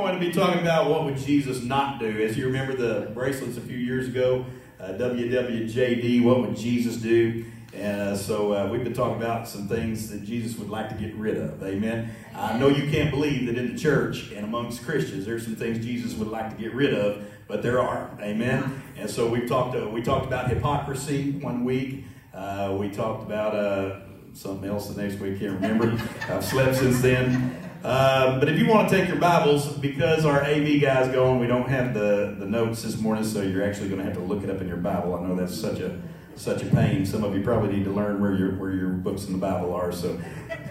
going to be talking about what would Jesus not do. As you remember the bracelets a few years ago, uh, WWJD, what would Jesus do? And uh, so uh, we've been talking about some things that Jesus would like to get rid of. Amen. I know you can't believe that in the church and amongst Christians, there's some things Jesus would like to get rid of, but there are. Amen. And so we've talked. Uh, we talked about hypocrisy one week. Uh, we talked about uh, something else the next week. Can't remember. I've slept since then. Uh, but if you want to take your Bibles, because our AV guy's going, we don't have the, the notes this morning, so you're actually going to have to look it up in your Bible. I know that's such a such a pain. Some of you probably need to learn where your where your books in the Bible are. So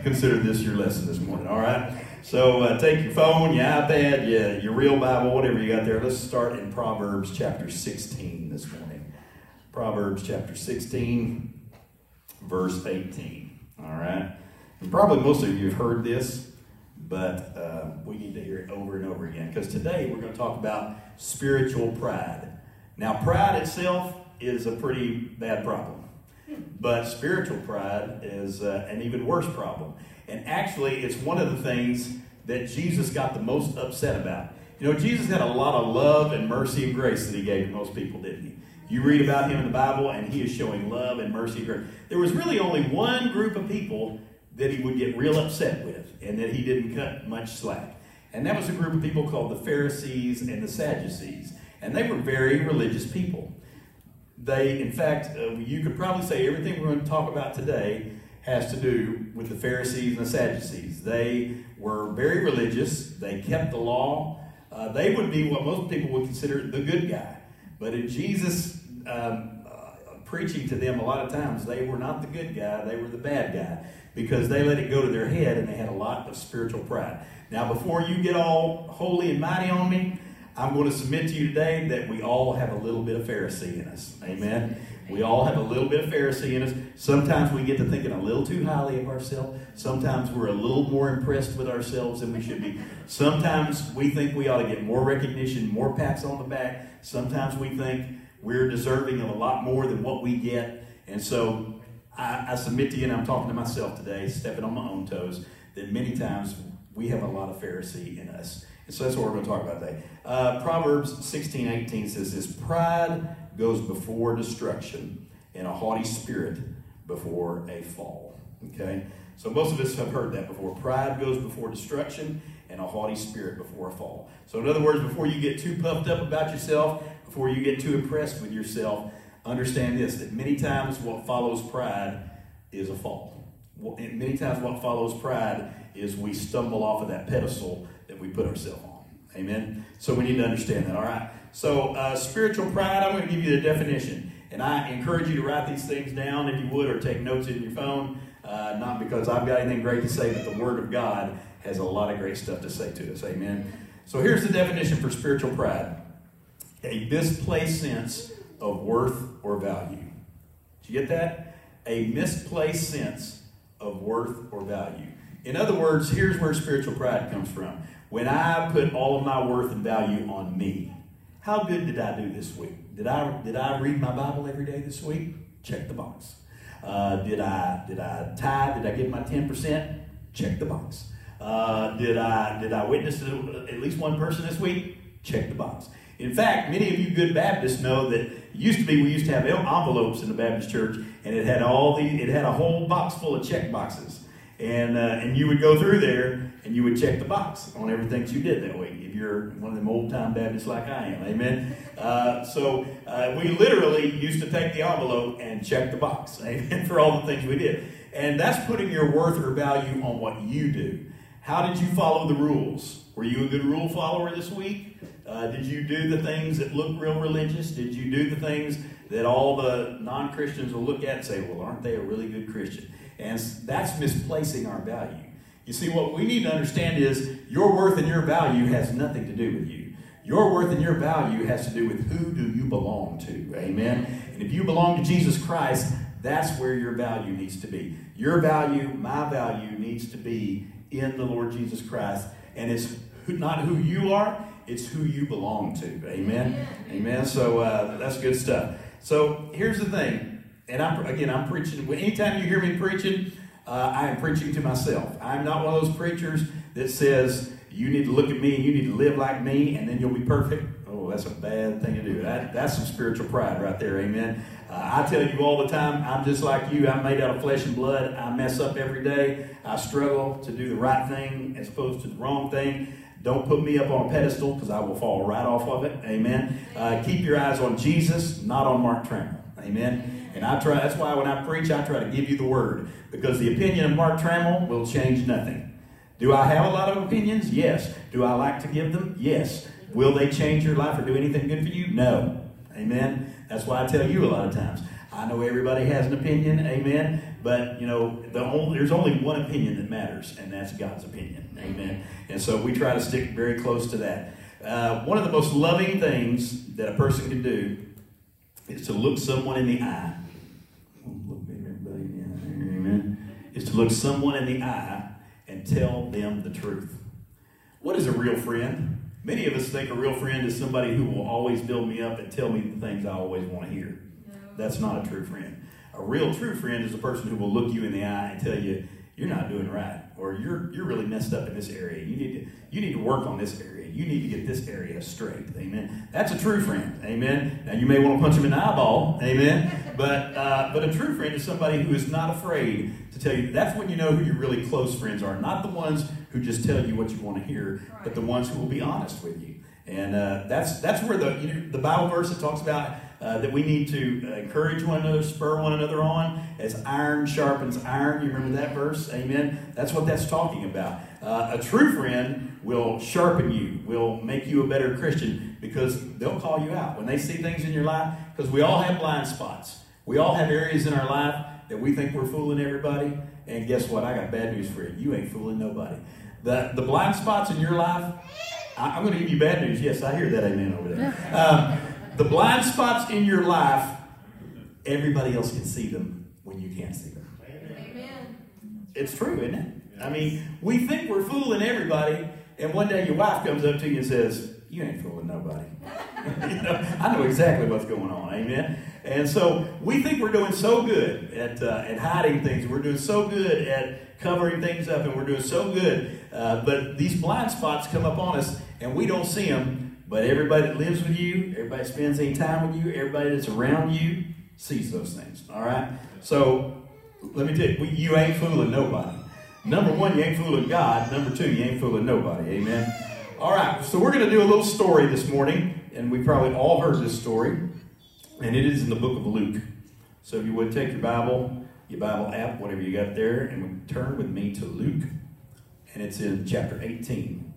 consider this your lesson this morning. All right. So uh, take your phone, your iPad, your, your real Bible, whatever you got there. Let's start in Proverbs chapter 16 this morning. Proverbs chapter 16, verse 18. All right. And probably most of you have heard this but uh, we need to hear it over and over again because today we're going to talk about spiritual pride. Now, pride itself is a pretty bad problem, but spiritual pride is uh, an even worse problem. And actually, it's one of the things that Jesus got the most upset about. You know, Jesus had a lot of love and mercy and grace that he gave to most people, didn't he? You read about him in the Bible, and he is showing love and mercy and grace. There was really only one group of people that he would get real upset with and that he didn't cut much slack. And that was a group of people called the Pharisees and the Sadducees. And they were very religious people. They, in fact, uh, you could probably say everything we're going to talk about today has to do with the Pharisees and the Sadducees. They were very religious, they kept the law. Uh, they would be what most people would consider the good guy. But in Jesus' um, preaching to them, a lot of times they were not the good guy, they were the bad guy because they let it go to their head and they had a lot of spiritual pride. Now, before you get all holy and mighty on me, I'm going to submit to you today that we all have a little bit of Pharisee in us. Amen. We all have a little bit of Pharisee in us. Sometimes we get to thinking a little too highly of ourselves. Sometimes we're a little more impressed with ourselves than we should be. Sometimes we think we ought to get more recognition, more pats on the back. Sometimes we think we're deserving of a lot more than what we get. And so I, I submit to you, and I'm talking to myself today, stepping on my own toes, that many times we have a lot of Pharisee in us. And so that's what we're going to talk about today. Uh, Proverbs 16 18 says this Pride goes before destruction, and a haughty spirit before a fall. Okay? So most of us have heard that before. Pride goes before destruction, and a haughty spirit before a fall. So, in other words, before you get too puffed up about yourself, before you get too impressed with yourself, understand this that many times what follows pride is a fall. Many times what follows pride is we stumble off of that pedestal that we put ourselves on. Amen? So we need to understand that. All right. So, uh, spiritual pride, I'm going to give you the definition. And I encourage you to write these things down if you would, or take notes in your phone. Uh, not because I've got anything great to say, but the Word of God has a lot of great stuff to say to us. Amen. So here's the definition for spiritual pride a misplaced sense of worth or value. Did you get that? A misplaced sense of worth or value. In other words, here's where spiritual pride comes from. When I put all of my worth and value on me, how good did I do this week? Did I did I read my Bible every day this week? Check the box. Uh, did I did I tithe? Did I give my ten percent? Check the box. Uh, did I did I witness at least one person this week? Check the box. In fact, many of you good Baptists know that used to be we used to have envelopes in the Baptist church, and it had all the it had a whole box full of check boxes, and uh, and you would go through there and you would check the box on everything that you did that week. If you're one of them old time Baptists like I am, amen. Uh, so uh, we literally used to take the envelope and check the box, amen, for all the things we did, and that's putting your worth or value on what you do. How did you follow the rules? Were you a good rule follower this week? Uh, did you do the things that look real religious? Did you do the things that all the non Christians will look at and say, well, aren't they a really good Christian? And that's misplacing our value. You see, what we need to understand is your worth and your value has nothing to do with you. Your worth and your value has to do with who do you belong to. Amen. And if you belong to Jesus Christ, that's where your value needs to be. Your value, my value, needs to be in the Lord Jesus Christ. And it's not who you are, it's who you belong to. Amen. Amen. So uh, that's good stuff. So here's the thing, and I'm again I'm preaching. Anytime you hear me preaching, uh, I am preaching to myself. I'm not one of those preachers that says you need to look at me and you need to live like me and then you'll be perfect. Oh, that's a bad thing to do. That, that's some spiritual pride right there. Amen. Uh, I tell you all the time, I'm just like you. I'm made out of flesh and blood. I mess up every day. I struggle to do the right thing as opposed to the wrong thing. Don't put me up on a pedestal because I will fall right off of it. Amen. Uh, keep your eyes on Jesus, not on Mark Trammell. Amen. And I try. That's why when I preach, I try to give you the word because the opinion of Mark Trammell will change nothing. Do I have a lot of opinions? Yes. Do I like to give them? Yes. Will they change your life or do anything good for you? No. Amen. That's why I tell you a lot of times. I know everybody has an opinion, amen. But you know, the only, there's only one opinion that matters, and that's God's opinion, amen. And so we try to stick very close to that. Uh, one of the most loving things that a person can do is to look someone in the eye. Look everybody in the eye, amen. Is to look someone in the eye and tell them the truth. What is a real friend? Many of us think a real friend is somebody who will always build me up and tell me the things I always want to hear. That's not a true friend. A real true friend is a person who will look you in the eye and tell you, you're not doing right, or you're you're really messed up in this area. You need to you need to work on this area. You need to get this area straight. Amen. That's a true friend. Amen. Now you may want to punch him in the eyeball. Amen. But uh, but a true friend is somebody who is not afraid to tell you. That's when you know who your really close friends are. Not the ones who just tell you what you want to hear, but the ones who will be honest with you. And uh, that's that's where the you know, the Bible verse that talks about uh, that we need to encourage one another, spur one another on, as iron sharpens iron. You remember that verse? Amen. That's what that's talking about. Uh, a true friend will sharpen you, will make you a better Christian because they'll call you out when they see things in your life. Because we all have blind spots. We all have areas in our life that we think we're fooling everybody. And guess what? I got bad news for you. You ain't fooling nobody. The, the blind spots in your life, I, am going to give you bad news. Yes, I hear that amen over there. Um, the blind spots in your life, everybody else can see them when you can't see them. Amen. It's true, isn't it? I mean, we think we're fooling everybody, and one day your wife comes up to you and says, You ain't fooling nobody. you know, I know exactly what's going on. Amen. And so we think we're doing so good at, uh, at hiding things. We're doing so good at covering things up, and we're doing so good. Uh, but these blind spots come up on us, and we don't see them but everybody that lives with you, everybody spends any time with you, everybody that's around you sees those things. All right? So let me tell you, you ain't fooling nobody. Number one, you ain't fooling God. Number two, you ain't fooling nobody. Amen. All right, so we're going to do a little story this morning, and we probably all heard this story, and it is in the book of Luke. So if you would take your Bible, your Bible app, whatever you got there, and turn with me to Luke, and it's in chapter 18.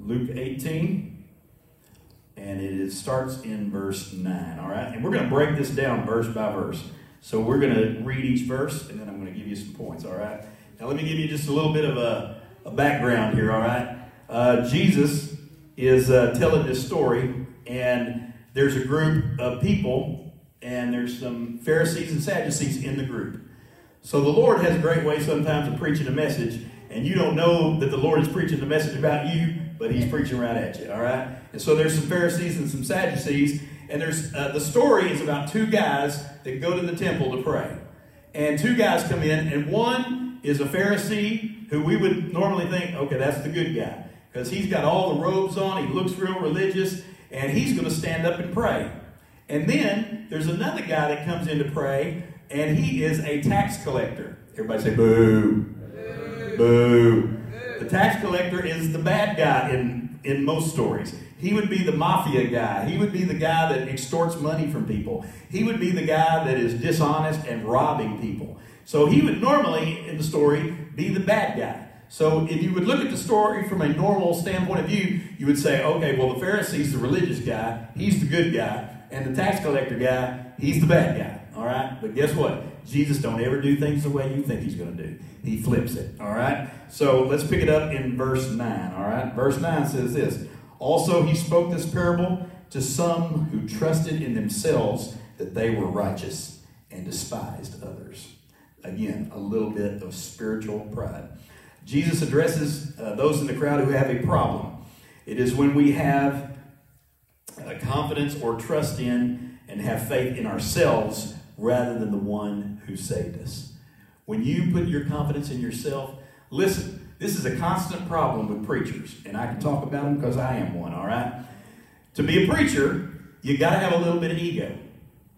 Luke 18, and it starts in verse 9. All right? And we're going to break this down verse by verse. So we're going to read each verse, and then I'm going to give you some points. All right? Now, let me give you just a little bit of a, a background here. All right? Uh, Jesus is uh, telling this story, and there's a group of people, and there's some Pharisees and Sadducees in the group. So the Lord has a great way sometimes of preaching a message, and you don't know that the Lord is preaching the message about you but he's preaching right at you, all right? And so there's some Pharisees and some Sadducees, and there's uh, the story is about two guys that go to the temple to pray. And two guys come in, and one is a Pharisee who we would normally think, okay, that's the good guy. Because he's got all the robes on, he looks real religious, and he's going to stand up and pray. And then there's another guy that comes in to pray, and he is a tax collector. Everybody say boo. Boo. boo. The tax collector is the bad guy in, in most stories. He would be the mafia guy. He would be the guy that extorts money from people. He would be the guy that is dishonest and robbing people. So he would normally, in the story, be the bad guy. So if you would look at the story from a normal standpoint of view, you would say, okay, well, the Pharisee's the religious guy, he's the good guy, and the tax collector guy, he's the bad guy. All right? But guess what? Jesus don't ever do things the way you think he's going to do. He flips it. All right? So let's pick it up in verse 9. All right? Verse 9 says this Also, he spoke this parable to some who trusted in themselves that they were righteous and despised others. Again, a little bit of spiritual pride. Jesus addresses uh, those in the crowd who have a problem. It is when we have a confidence or trust in and have faith in ourselves rather than the one who saved us. When you put your confidence in yourself, listen, This is a constant problem with preachers, and I can talk about them because I am one, all right? To be a preacher, you got to have a little bit of ego.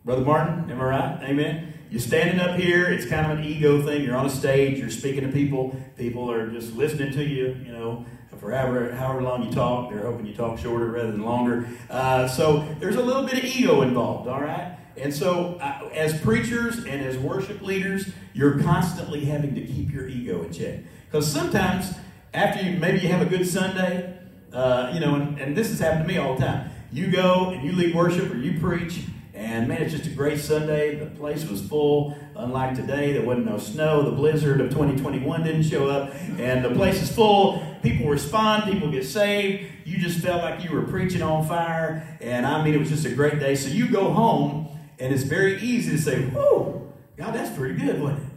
Brother Martin, am I right? Amen. You're standing up here, it's kind of an ego thing. You're on a stage, you're speaking to people. People are just listening to you, you know, for however, however long you talk. They're hoping you talk shorter rather than longer. Uh, so there's a little bit of ego involved, all right? And so, uh, as preachers and as worship leaders, you're constantly having to keep your ego in check. Because sometimes, after you maybe you have a good Sunday, uh, you know, and, and this has happened to me all the time. You go and you lead worship or you preach, and man, it's just a great Sunday. The place was full. Unlike today, there wasn't no snow. The blizzard of 2021 didn't show up. And the place is full. People respond. People get saved. You just felt like you were preaching on fire. And I mean, it was just a great day. So you go home, and it's very easy to say, Whoa, God, that's pretty good, wasn't it?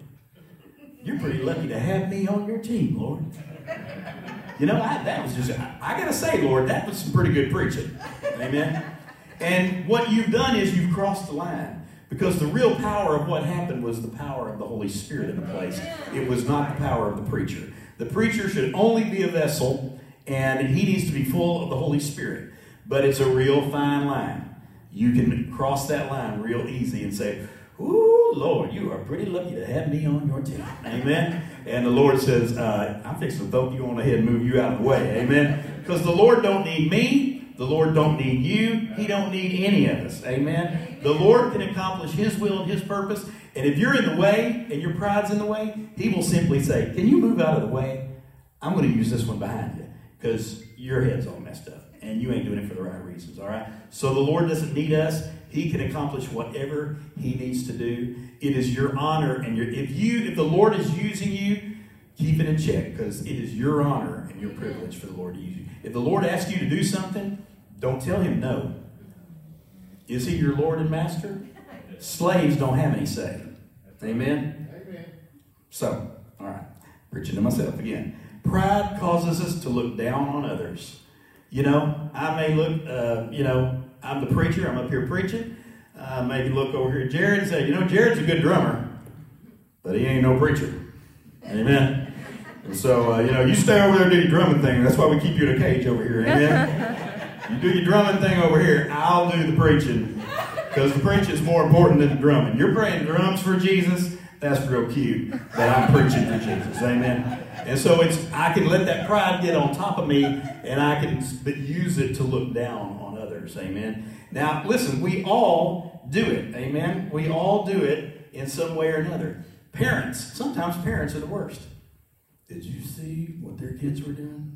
You're pretty lucky to have me on your team, Lord. You know, I, that was just, I, I got to say, Lord, that was some pretty good preaching. Amen. And what you've done is you've crossed the line. Because the real power of what happened was the power of the Holy Spirit in the place. It was not the power of the preacher. The preacher should only be a vessel, and he needs to be full of the Holy Spirit. But it's a real fine line. You can cross that line real easy and say, Ooh, Lord, you are pretty lucky to have me on your team. Amen. And the Lord says, uh, I'm fixing to throw you on ahead and move you out of the way. Amen. Because the Lord don't need me. The Lord don't need you. He don't need any of us. Amen. The Lord can accomplish His will and His purpose. And if you're in the way and your pride's in the way, He will simply say, Can you move out of the way? I'm going to use this one behind you because your head's all messed up and you ain't doing it for the right reasons. All right. So the Lord doesn't need us. He can accomplish whatever He needs to do. It is your honor and your if you if the Lord is using you, keep it in check because it is your honor and your privilege for the Lord to use you. If the Lord asks you to do something, don't tell him no. Is he your Lord and Master? Slaves don't have any say. Amen? Amen. So, all right. Preaching to myself again. Pride causes us to look down on others. You know, I may look, uh, you know, I'm the preacher, I'm up here preaching. Uh, maybe look over here at Jared and say, you know, Jared's a good drummer, but he ain't no preacher. Amen. And so, uh, you know, you stay over there and do your drumming thing. That's why we keep you in a cage over here. Amen. You do your drumming thing over here, I'll do the preaching. Because the preaching is more important than the drumming. You're playing drums for Jesus, that's real cute. But I'm preaching for Jesus. Amen. And so it's I can let that pride get on top of me and I can use it to look down others. Amen. Now, listen, we all do it. Amen. We all do it in some way or another. Parents, sometimes parents are the worst. Did you see what their kids were doing?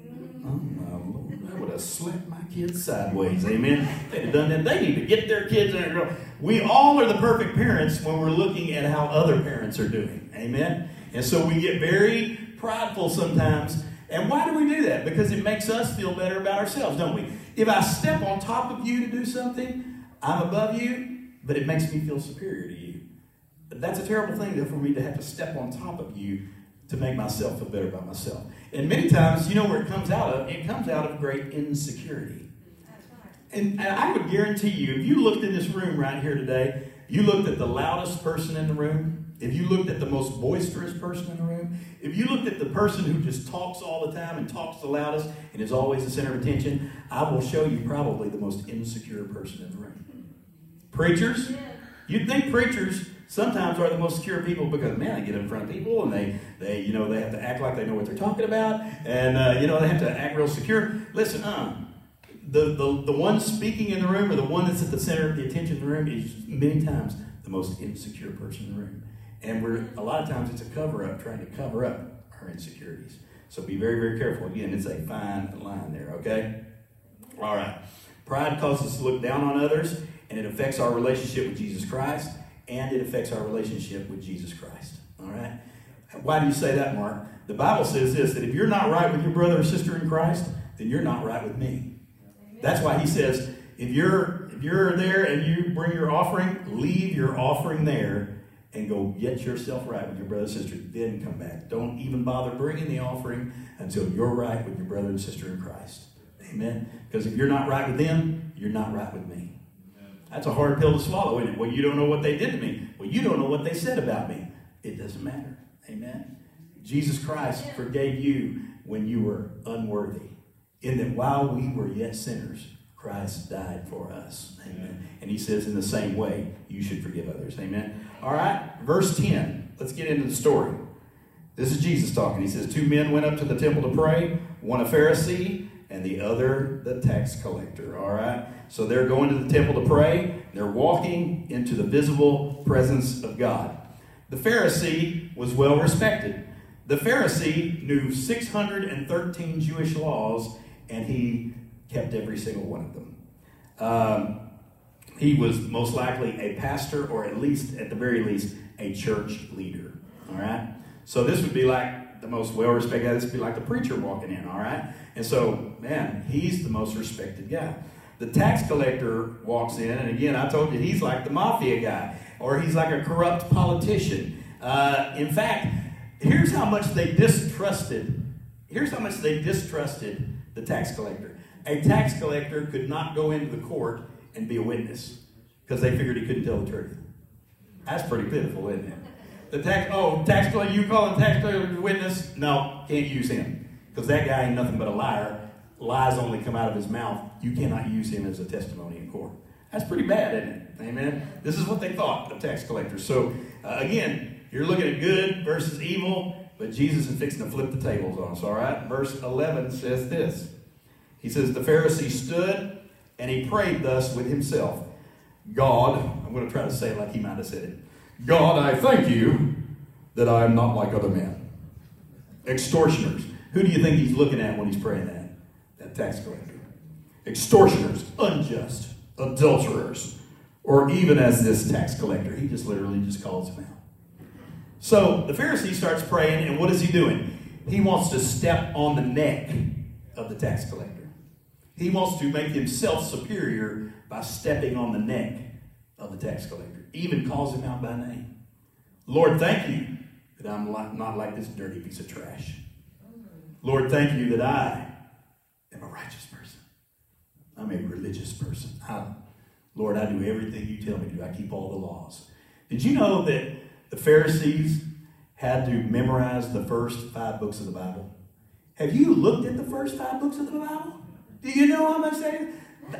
Mm-hmm. Oh my Lord, I would have slapped my kids sideways. Amen. They'd have done that. They need to get their kids in there. We all are the perfect parents when we're looking at how other parents are doing. Amen. And so we get very prideful sometimes. And why do we do that? Because it makes us feel better about ourselves, don't we? If I step on top of you to do something, I'm above you, but it makes me feel superior to you. That's a terrible thing, though, for me to have to step on top of you to make myself feel better about myself. And many times, you know where it comes out of? It comes out of great insecurity. And, and I would guarantee you, if you looked in this room right here today, you looked at the loudest person in the room, if you looked at the most boisterous person in the room, if you looked at the person who just talks all the time and talks the loudest and is always the center of attention, I will show you probably the most insecure person in the room. Preachers, you'd think preachers sometimes are the most secure people because man, they get in front of people and they they you know they have to act like they know what they're talking about and uh, you know they have to act real secure. Listen, uh, the, the the one speaking in the room or the one that's at the center of the attention in the room is many times the most insecure person in the room, and we're a lot of times it's a cover up trying to cover up our insecurities. So be very very careful. Again, it's a fine line there. Okay. All right. Pride causes us to look down on others, and it affects our relationship with Jesus Christ and it affects our relationship with Jesus Christ. All right? Why do you say that, Mark? The Bible says this that if you're not right with your brother or sister in Christ, then you're not right with me. That's why he says, if you're if you're there and you bring your offering, leave your offering there and go get yourself right with your brother and sister. Then come back. Don't even bother bringing the offering until you're right with your brother and sister in Christ. Amen. Because if you're not right with them, you're not right with me. That's a hard pill to swallow, isn't it? Well, you don't know what they did to me. Well, you don't know what they said about me. It doesn't matter. Amen. Jesus Christ forgave you when you were unworthy. In that while we were yet sinners, Christ died for us. Amen. And he says, in the same way, you should forgive others. Amen. All right, verse 10. Let's get into the story. This is Jesus talking. He says, Two men went up to the temple to pray, one a Pharisee and the other the tax collector. All right? So they're going to the temple to pray. They're walking into the visible presence of God. The Pharisee was well respected. The Pharisee knew 613 Jewish laws, and he kept every single one of them. Um, he was most likely a pastor, or at least, at the very least, a church leader. All right? So this would be like the most well respected. This would be like the preacher walking in. All right? And so, man, he's the most respected guy. The tax collector walks in, and again, I told you he's like the mafia guy, or he's like a corrupt politician. Uh, in fact, here's how much they distrusted. Here's how much they distrusted the tax collector. A tax collector could not go into the court and be a witness because they figured he couldn't tell the truth. That's pretty pitiful, isn't it? The tax oh tax collector, you call a tax collector a witness? No, can't use him because that guy ain't nothing but a liar. Lies only come out of his mouth. You cannot use him as a testimony in court. That's pretty bad, isn't it? Amen. This is what they thought of tax collectors. So uh, again, you're looking at good versus evil, but Jesus is fixing to flip the tables on us. All right. Verse 11 says this. He says the Pharisee stood and he prayed thus with himself. God, I'm going to try to say it like he might have said it. God, I thank you that I am not like other men. Extortioners. Who do you think he's looking at when he's praying that? That tax collector. Extortioners, unjust, adulterers, or even as this tax collector. He just literally just calls him out. So the Pharisee starts praying, and what is he doing? He wants to step on the neck of the tax collector. He wants to make himself superior by stepping on the neck of the tax collector. Even calls him out by name. Lord, thank you that I'm not like this dirty piece of trash. Lord, thank you that I am a righteous person. I'm a religious person. I, Lord, I do everything you tell me to do. I keep all the laws. Did you know that the Pharisees had to memorize the first five books of the Bible? Have you looked at the first five books of the Bible? Do you know how much they?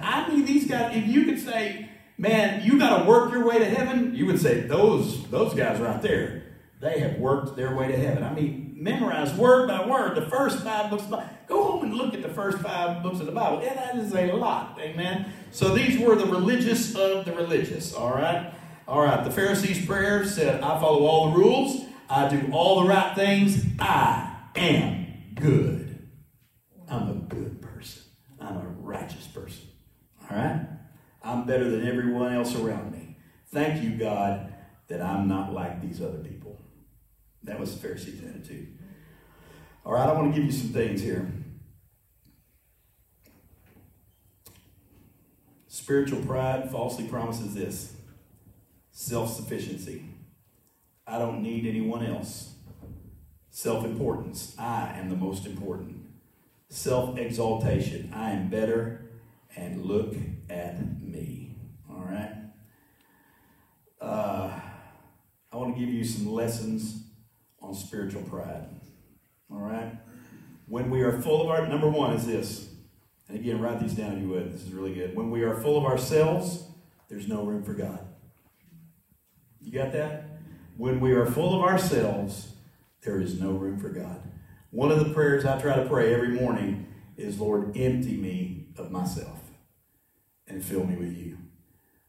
I mean, these guys. If you could say, "Man, you got to work your way to heaven," you would say, "Those those guys right there, they have worked their way to heaven." I mean, memorize word by word the first five books. Of the Bible. Go home and look at the first five books of the Bible. Yeah, that is a lot. Amen. So these were the religious of the religious. All right. All right. The Pharisees' prayer said, "I follow all the rules. I do all the right things. I am good." I'm a good I'm a righteous person. All right? I'm better than everyone else around me. Thank you, God, that I'm not like these other people. That was the Pharisees' attitude. All right, I want to give you some things here. Spiritual pride falsely promises this self sufficiency. I don't need anyone else. Self importance. I am the most important self exaltation. I am better, and look at me. All right? Uh, I want to give you some lessons on spiritual pride. All right? When we are full of our, number one is this, and again, write these down if you would. This is really good. When we are full of ourselves, there's no room for God. You got that? When we are full of ourselves, there is no room for God. One of the prayers I try to pray every morning is, Lord, empty me of myself and fill me with you.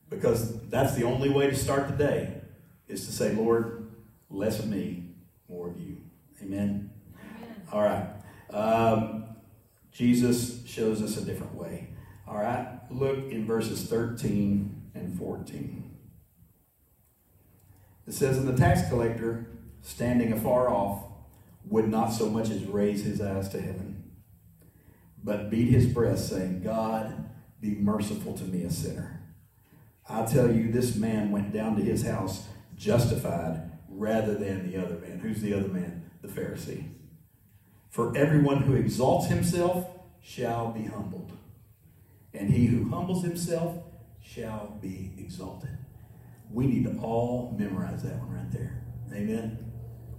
Because that's the only way to start the day is to say, Lord, less of me, more of you. Amen? Amen. All right. Um, Jesus shows us a different way. All right. Look in verses 13 and 14. It says, And the tax collector, standing afar off, would not so much as raise his eyes to heaven, but beat his breast, saying, God, be merciful to me, a sinner. I tell you, this man went down to his house justified rather than the other man. Who's the other man? The Pharisee. For everyone who exalts himself shall be humbled, and he who humbles himself shall be exalted. We need to all memorize that one right there. Amen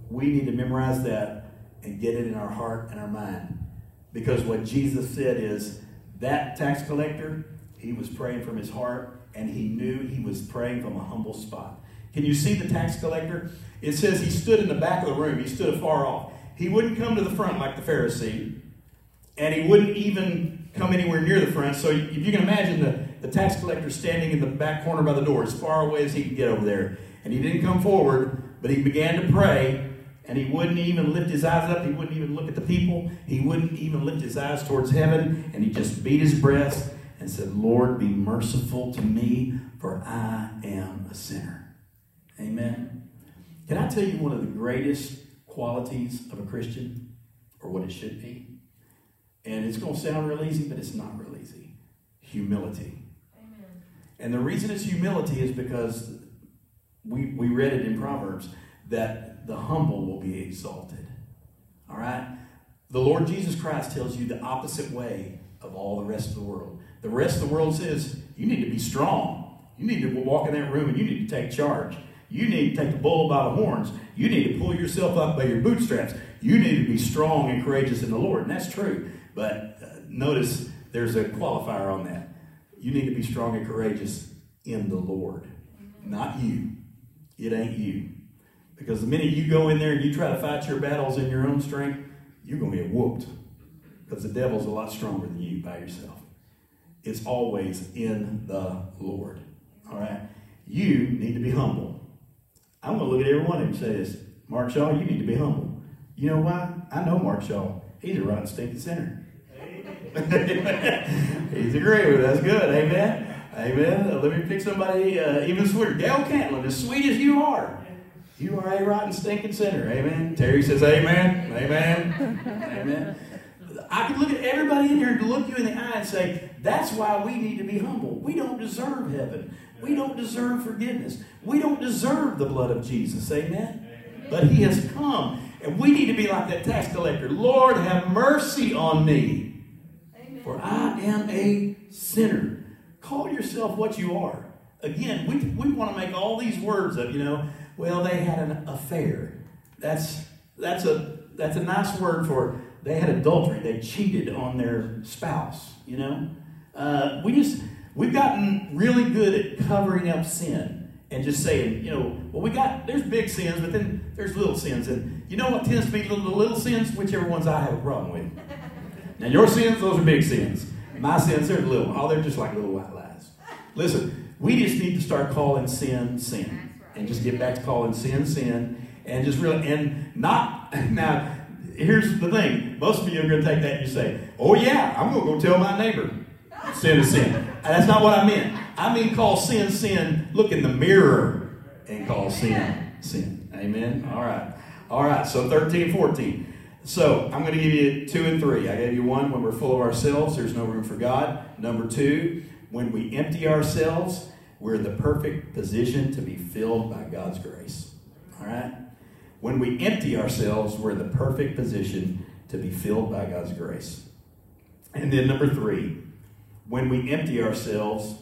we need to memorize that and get it in our heart and our mind. Because what Jesus said is that tax collector, he was praying from his heart and he knew he was praying from a humble spot. Can you see the tax collector? It says he stood in the back of the room, he stood afar off. He wouldn't come to the front like the Pharisee, and he wouldn't even come anywhere near the front. So if you can imagine the, the tax collector standing in the back corner by the door, as far away as he could get over there. And he didn't come forward, but he began to pray, and he wouldn't even lift his eyes up. He wouldn't even look at the people. He wouldn't even lift his eyes towards heaven, and he just beat his breast and said, Lord, be merciful to me, for I am a sinner. Amen. Can I tell you one of the greatest qualities of a Christian, or what it should be? And it's going to sound real easy, but it's not real easy. Humility. Amen. And the reason it's humility is because we, we read it in Proverbs that the humble will be exalted. All right? The Lord Jesus Christ tells you the opposite way of all the rest of the world. The rest of the world says you need to be strong. You need to walk in that room and you need to take charge. You need to take the bull by the horns. You need to pull yourself up by your bootstraps. You need to be strong and courageous in the Lord. And that's true. But uh, notice there's a qualifier on that. You need to be strong and courageous in the Lord, not you. It ain't you. Because the minute you go in there and you try to fight your battles in your own strength, you're going to get whooped. Because the devil's a lot stronger than you by yourself. It's always in the Lord. All right? You need to be humble. I'm going to look at every one of them and say this Mark Shaw, you need to be humble. You know why? I know Mark Shaw. He's a rotten, stinking sinner. He's agreeing with That's good. Amen. Amen. Let me pick somebody uh, even sweeter. Gail Cantlin, as sweet as you are, you are a rotten, stinking sinner. Amen. Terry says, Amen. Amen. Amen. I could look at everybody in here and look you in the eye and say, that's why we need to be humble. We don't deserve heaven. We don't deserve forgiveness. We don't deserve the blood of Jesus. Amen. But he has come. And we need to be like that tax collector. Lord, have mercy on me. For I am a sinner. Call yourself what you are. Again, we, we want to make all these words of, you know, well, they had an affair. That's that's a that's a nice word for they had adultery. They cheated on their spouse. You know, uh, we just we've gotten really good at covering up sin and just saying, you know, well, we got there's big sins, but then there's little sins, and you know what tends to be the little, little sins, whichever ones I have a problem with. Now your sins, those are big sins. My sins, they're little. Oh, they're just like little white lies. Listen, we just need to start calling sin sin, and just get back to calling sin sin, and just really and not now here's the thing. Most of you are going to take that and you say, oh, yeah, I'm going to go tell my neighbor sin is sin. And that's not what I meant. I mean, call sin sin. Look in the mirror and call sin sin. Amen? All right. All right. So 13, 14. So I'm going to give you two and three. I gave you one when we're full of ourselves, there's no room for God. Number two, when we empty ourselves, we're in the perfect position to be filled by God's grace. All right? When we empty ourselves, we're in the perfect position to be filled by God's grace. And then number three, when we empty ourselves,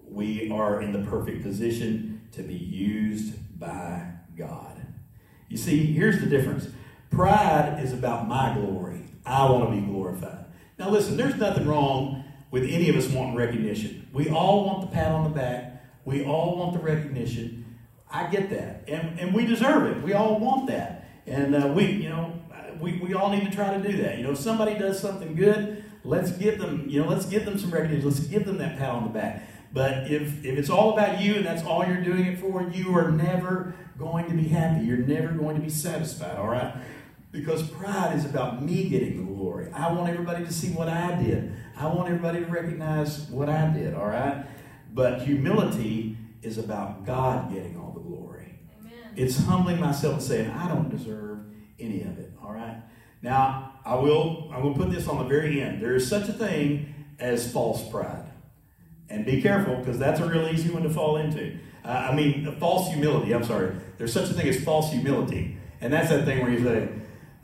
we are in the perfect position to be used by God. You see, here's the difference pride is about my glory. I want to be glorified. Now, listen, there's nothing wrong with any of us wanting recognition. We all want the pat on the back, we all want the recognition. I get that. And, and we deserve it. We all want that. And uh, we, you know, we, we all need to try to do that. You know, if somebody does something good, let's give them, you know, let's give them some recognition. Let's give them that pat on the back. But if, if it's all about you and that's all you're doing it for, you are never going to be happy. You're never going to be satisfied, all right? Because pride is about me getting the glory. I want everybody to see what I did. I want everybody to recognize what I did, all right? But humility is about God getting all the glory. Amen. It's humbling myself and saying, I don't deserve any of it. All right. Now, I will I will put this on the very end. There is such a thing as false pride. And be careful because that's a real easy one to fall into. Uh, I mean, false humility. I'm sorry. There's such a thing as false humility. And that's that thing where you say,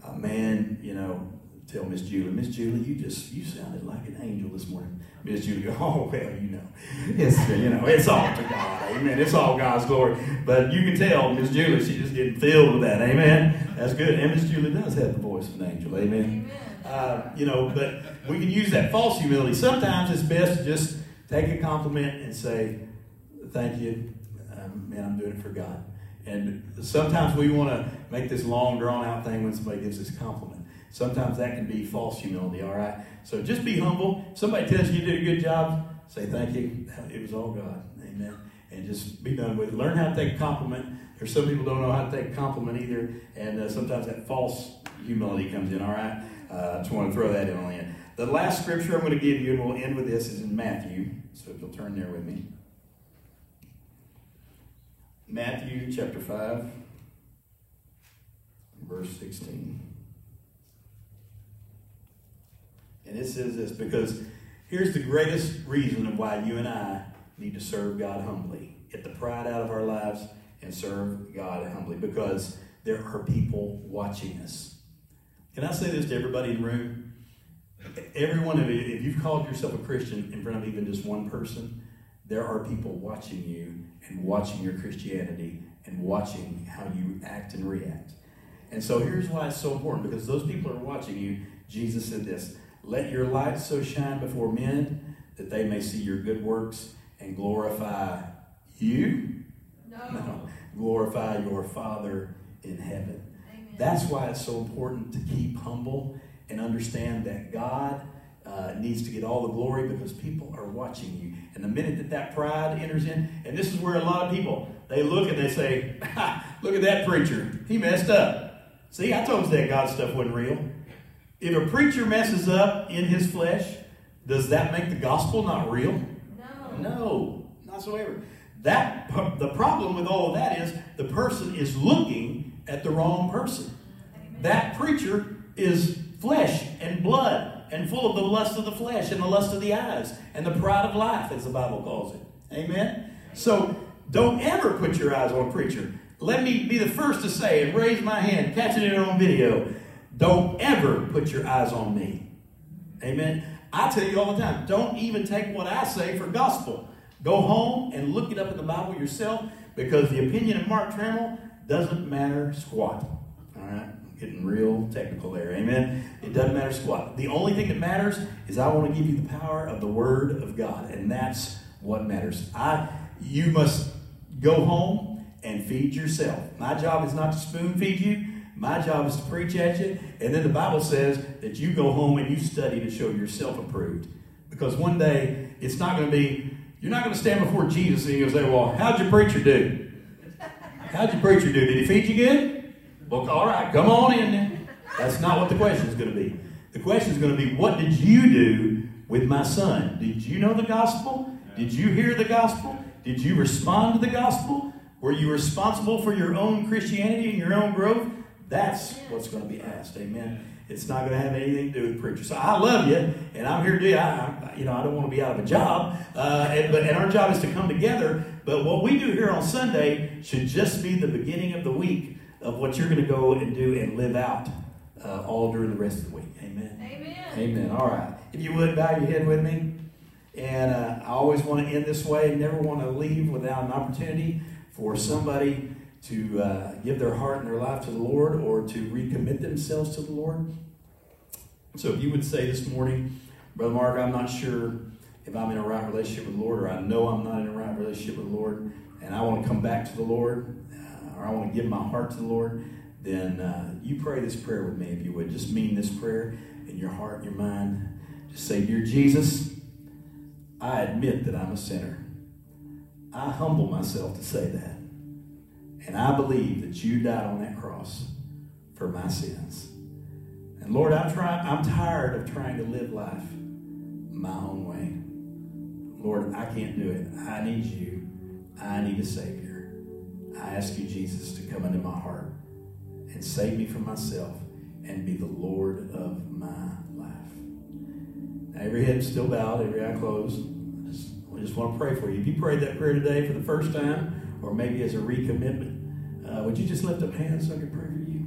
oh, man, you know, tell Miss Julie, Miss Julie, you just you sounded like an angel this morning. Miss Julie oh well, you know, it's you know, it's all to God, amen. It's all God's glory. But you can tell Miss Julie, she just getting filled with that, amen. That's good. And Miss Julie does have the voice of an angel, amen. Uh, you know, but we can use that false humility. Sometimes it's best to just take a compliment and say, "Thank you, um, man. I'm doing it for God." And sometimes we want to make this long, drawn out thing when somebody gives us a compliment. Sometimes that can be false humility, all right? So just be humble. Somebody tells you you did a good job, say thank you. It was all God. Amen. And just be done with it. Learn how to take a compliment. There's some people don't know how to take a compliment either, and uh, sometimes that false humility comes in, all right? Uh, just want to throw that in on you. The last scripture I'm going to give you, and we'll end with this, is in Matthew. So if you'll turn there with me. Matthew chapter 5, verse 16. And it says this because here's the greatest reason of why you and I need to serve God humbly. Get the pride out of our lives and serve God humbly because there are people watching us. Can I say this to everybody in the room? Every one of you, if you've called yourself a Christian in front of even just one person, there are people watching you and watching your Christianity and watching how you act and react. And so here's why it's so important because those people are watching you. Jesus said this Let your light so shine before men that they may see your good works and glorify you. No. No, glorify your Father in heaven. Amen. That's why it's so important to keep humble and understand that God uh, needs to get all the glory because people are watching you. And the minute that that pride enters in, and this is where a lot of people they look and they say, ha, "Look at that preacher, he messed up." See, I told you that God stuff wasn't real. If a preacher messes up in his flesh, does that make the gospel not real? No. No, not so ever. That the problem with all of that is the person is looking at the wrong person. Amen. That preacher is flesh and blood and full of the lust of the flesh and the lust of the eyes and the pride of life, as the Bible calls it. Amen? So don't ever put your eyes on a preacher. Let me be the first to say and raise my hand, catching it on video. Don't ever put your eyes on me. Amen? I tell you all the time, don't even take what I say for gospel. Go home and look it up in the Bible yourself because the opinion of Mark Trammell doesn't matter squat. Getting real technical there. Amen? It doesn't matter squat. The only thing that matters is I want to give you the power of the Word of God, and that's what matters. I, you must go home and feed yourself. My job is not to spoon feed you. My job is to preach at you. And then the Bible says that you go home and you study to show yourself approved. Because one day it's not going to be, you're not going to stand before Jesus and you're going to say, Well, how'd your preacher do? How'd your preacher do? Did he feed you good? Well, all right, come on in then. That's not what the question is going to be. The question is going to be, What did you do with my son? Did you know the gospel? Did you hear the gospel? Did you respond to the gospel? Were you responsible for your own Christianity and your own growth? That's what's going to be asked. Amen. It's not going to have anything to do with preachers. So I love you, and I'm here to. I, I- you know, I don't want to be out of a job, uh, and, but and our job is to come together. But what we do here on Sunday should just be the beginning of the week of what you're going to go and do and live out uh, all during the rest of the week. Amen. Amen. Amen. All right. If you would bow your head with me. And uh, I always want to end this way. Never want to leave without an opportunity for somebody to uh, give their heart and their life to the Lord or to recommit themselves to the Lord. So if you would say this morning, Brother Mark, I'm not sure if I'm in a right relationship with the Lord, or I know I'm not in a right relationship with the Lord, and I want to come back to the Lord, uh, or I want to give my heart to the Lord, then uh, you pray this prayer with me if you would. Just mean this prayer in your heart your mind. Just say, Dear Jesus, I admit that I'm a sinner. I humble myself to say that. And I believe that you died on that cross for my sins. And Lord, I'm trying I'm tired of trying to live life my own way. Lord, I can't do it. I need you. I need a Savior. I ask you, Jesus, to come into my heart and save me from myself and be the Lord of my life. Now, every head still bowed, every eye closed. I just, I just want to pray for you. If you prayed that prayer today for the first time, or maybe as a recommitment, uh, would you just lift up hands so I can pray for you?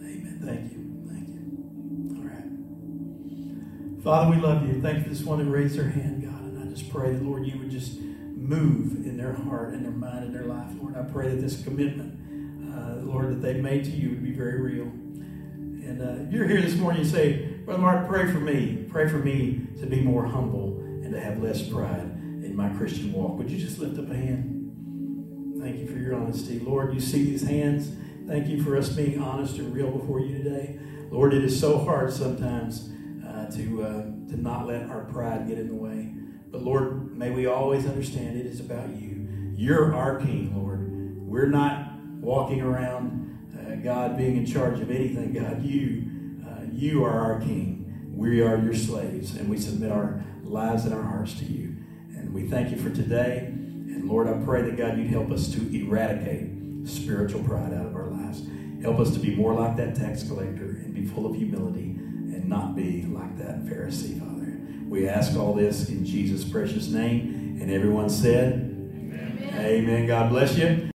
Amen. Thank you. Thank you. All right. Father, we love you. Thank you this one that raised their hand, God. And I just pray that, Lord, you would just move in their heart and their mind and their life, Lord. I pray that this commitment, uh, Lord, that they've made to you would be very real. And uh, you're here this morning, you say, Brother Mark, pray for me. Pray for me to be more humble and to have less pride in my Christian walk. Would you just lift up a hand? Thank you for your honesty. Lord, you see these hands. Thank you for us being honest and real before you today. Lord, it is so hard sometimes uh, to, uh, to not let our pride get in the way. But Lord, may we always understand it is about you. You're our King, Lord. We're not walking around, uh, God, being in charge of anything. God, you, uh, you are our King. We are your slaves, and we submit our lives and our hearts to you. And we thank you for today. And Lord, I pray that God, you'd help us to eradicate spiritual pride out of our lives. Help us to be more like that tax collector and be full of humility and not be like that Pharisee, Father. We ask all this in Jesus' precious name. And everyone said, Amen. Amen. God bless you.